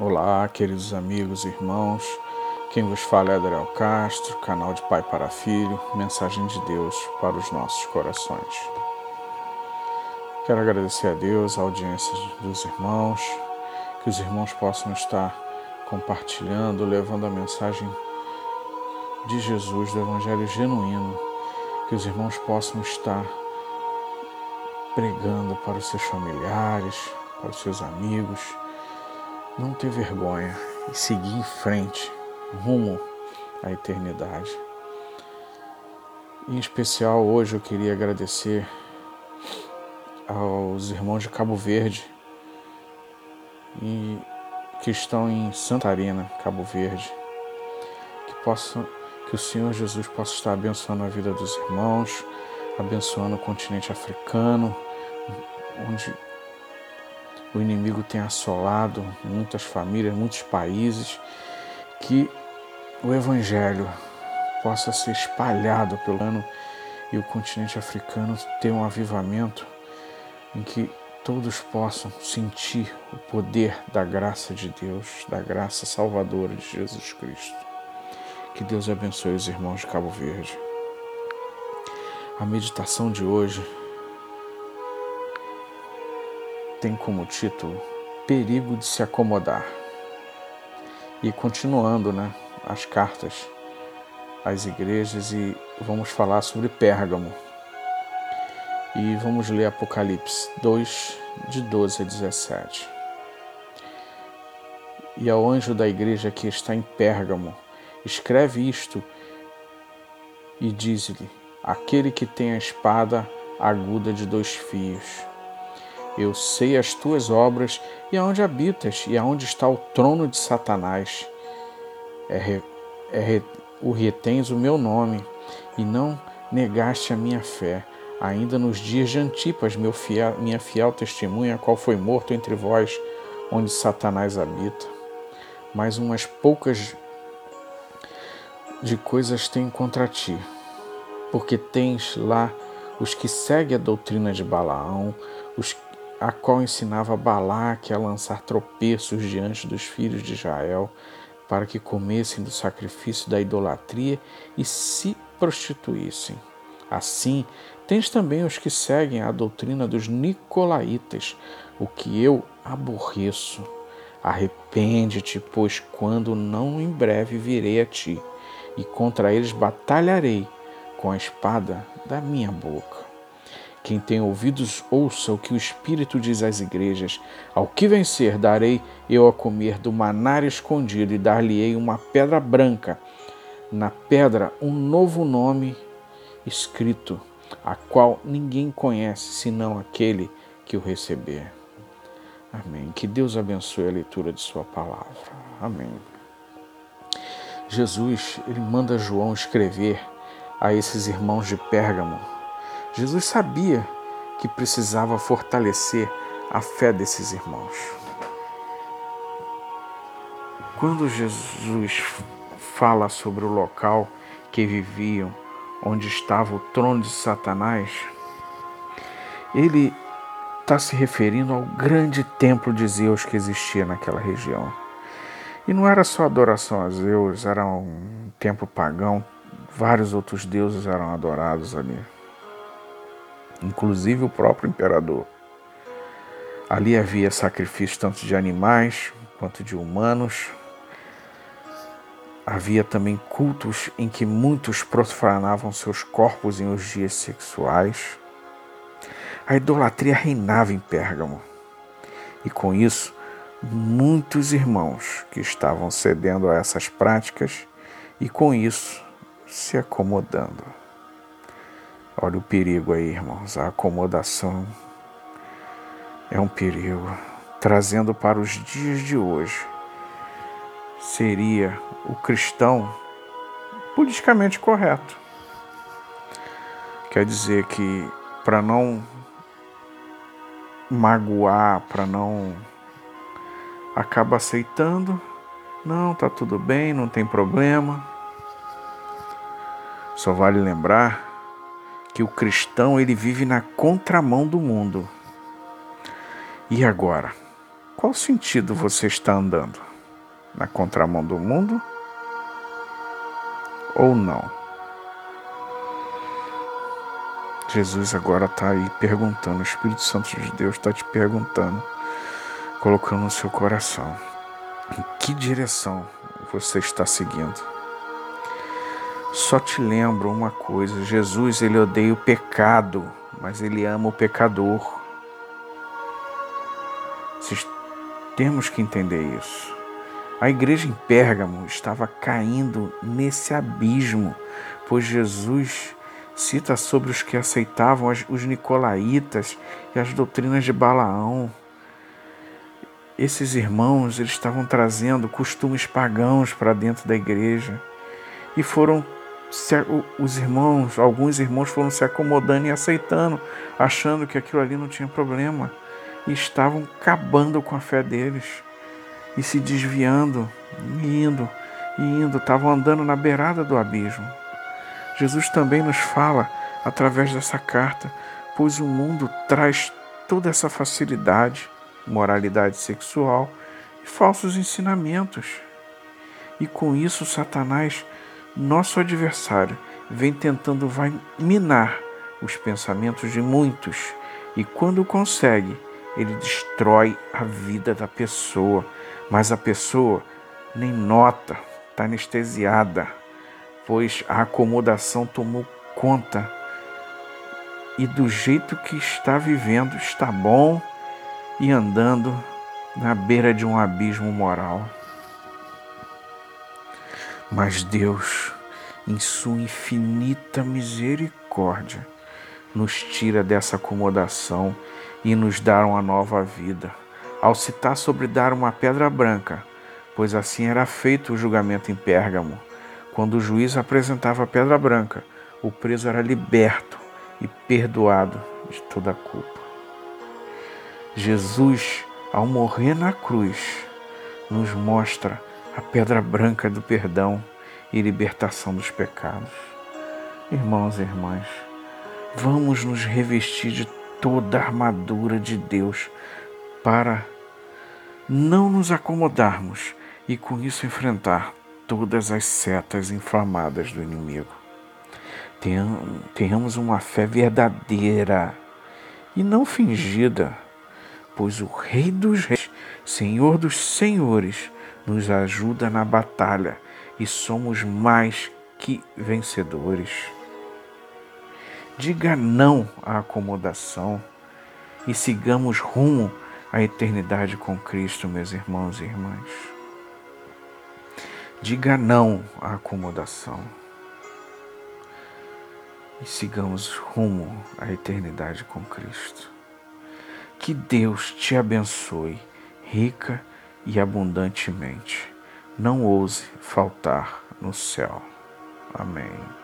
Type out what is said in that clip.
Olá, queridos amigos e irmãos. Quem vos fala é Adriel Castro, canal de Pai para Filho, mensagem de Deus para os nossos corações. Quero agradecer a Deus, a audiência dos irmãos, que os irmãos possam estar compartilhando, levando a mensagem de Jesus, do Evangelho genuíno, que os irmãos possam estar pregando para os seus familiares, para os seus amigos, não ter vergonha e seguir em frente, rumo à eternidade. Em especial, hoje eu queria agradecer aos irmãos de Cabo Verde e que estão em Santa Arena, Cabo Verde, que possam que o Senhor Jesus possa estar abençoando a vida dos irmãos, abençoando o continente africano, onde o inimigo tem assolado muitas famílias, muitos países, que o Evangelho possa ser espalhado pelo ano e o continente africano ter um avivamento em que todos possam sentir o poder da graça de Deus, da graça salvadora de Jesus Cristo. Que Deus abençoe os irmãos de Cabo Verde. A meditação de hoje tem como título Perigo de se acomodar. E continuando, né, as cartas às igrejas e vamos falar sobre Pérgamo. E vamos ler Apocalipse 2, de 12 a 17. E ao anjo da igreja que está em Pérgamo, escreve isto e diz-lhe: Aquele que tem a espada aguda de dois fios eu sei as tuas obras e aonde habitas e aonde está o trono de Satanás. É, é, o retens o meu nome e não negaste a minha fé. Ainda nos dias de Antipas, meu fiel, minha fiel testemunha, qual foi morto entre vós, onde Satanás habita. Mas umas poucas de coisas tenho contra ti, porque tens lá os que seguem a doutrina de Balaão, os a qual ensinava Balaque a lançar tropeços diante dos filhos de Israel, para que comessem do sacrifício da idolatria e se prostituíssem. Assim, tens também os que seguem a doutrina dos nicolaítas, o que eu aborreço. Arrepende-te, pois quando não em breve virei a ti, e contra eles batalharei com a espada da minha boca. Quem tem ouvidos, ouça o que o Espírito diz às igrejas. Ao que vencer, darei eu a comer do manar escondido e dar-lhe-ei uma pedra branca. Na pedra, um novo nome escrito, a qual ninguém conhece senão aquele que o receber. Amém. Que Deus abençoe a leitura de Sua palavra. Amém. Jesus, ele manda João escrever a esses irmãos de Pérgamo Jesus sabia que precisava fortalecer a fé desses irmãos. Quando Jesus fala sobre o local que viviam, onde estava o trono de Satanás, ele está se referindo ao grande templo de Zeus que existia naquela região. E não era só adoração a Zeus, era um templo pagão, vários outros deuses eram adorados ali inclusive o próprio imperador. Ali havia sacrifício tanto de animais quanto de humanos. Havia também cultos em que muitos profanavam seus corpos em os dias sexuais. A idolatria reinava em Pérgamo. E com isso, muitos irmãos que estavam cedendo a essas práticas e com isso se acomodando. Olha o perigo aí, irmãos. A acomodação é um perigo. Trazendo para os dias de hoje, seria o cristão politicamente correto. Quer dizer que para não magoar, para não acaba aceitando, não, tá tudo bem, não tem problema. Só vale lembrar que o cristão ele vive na contramão do mundo. E agora? qual sentido você está andando? Na contramão do mundo ou não? Jesus agora está aí perguntando, o Espírito Santo de Deus está te perguntando, colocando no seu coração: em que direção você está seguindo? Só te lembro uma coisa: Jesus ele odeia o pecado, mas ele ama o pecador. Temos que entender isso. A igreja em Pérgamo estava caindo nesse abismo, pois Jesus cita sobre os que aceitavam os nicolaítas e as doutrinas de Balaão. Esses irmãos eles estavam trazendo costumes pagãos para dentro da igreja e foram os irmãos, alguns irmãos foram se acomodando e aceitando, achando que aquilo ali não tinha problema e estavam acabando com a fé deles e se desviando, indo e indo, estavam andando na beirada do abismo. Jesus também nos fala através dessa carta, pois o mundo traz toda essa facilidade, moralidade sexual e falsos ensinamentos. E com isso, Satanás, nosso adversário, vem tentando vai minar os pensamentos de muitos e quando consegue, ele destrói a vida da pessoa, mas a pessoa nem nota, está anestesiada, pois a acomodação tomou conta e do jeito que está vivendo está bom e andando na beira de um abismo moral. Mas Deus, em sua infinita misericórdia, nos tira dessa acomodação e nos dar uma nova vida. Ao citar sobre dar uma pedra branca, pois assim era feito o julgamento em Pérgamo. Quando o juiz apresentava a pedra branca, o preso era liberto e perdoado de toda a culpa. Jesus, ao morrer na cruz, nos mostra a pedra branca do perdão e libertação dos pecados. Irmãos e irmãs, vamos nos revestir de toda a armadura de Deus para não nos acomodarmos e com isso enfrentar todas as setas inflamadas do inimigo. Tenhamos uma fé verdadeira e não fingida, pois o Rei dos Reis, Senhor dos Senhores, nos ajuda na batalha e somos mais que vencedores. Diga não à acomodação e sigamos rumo à eternidade com Cristo, meus irmãos e irmãs. Diga não à acomodação e sigamos rumo à eternidade com Cristo. Que Deus te abençoe rica e abundantemente. Não ouse faltar no céu. Amém.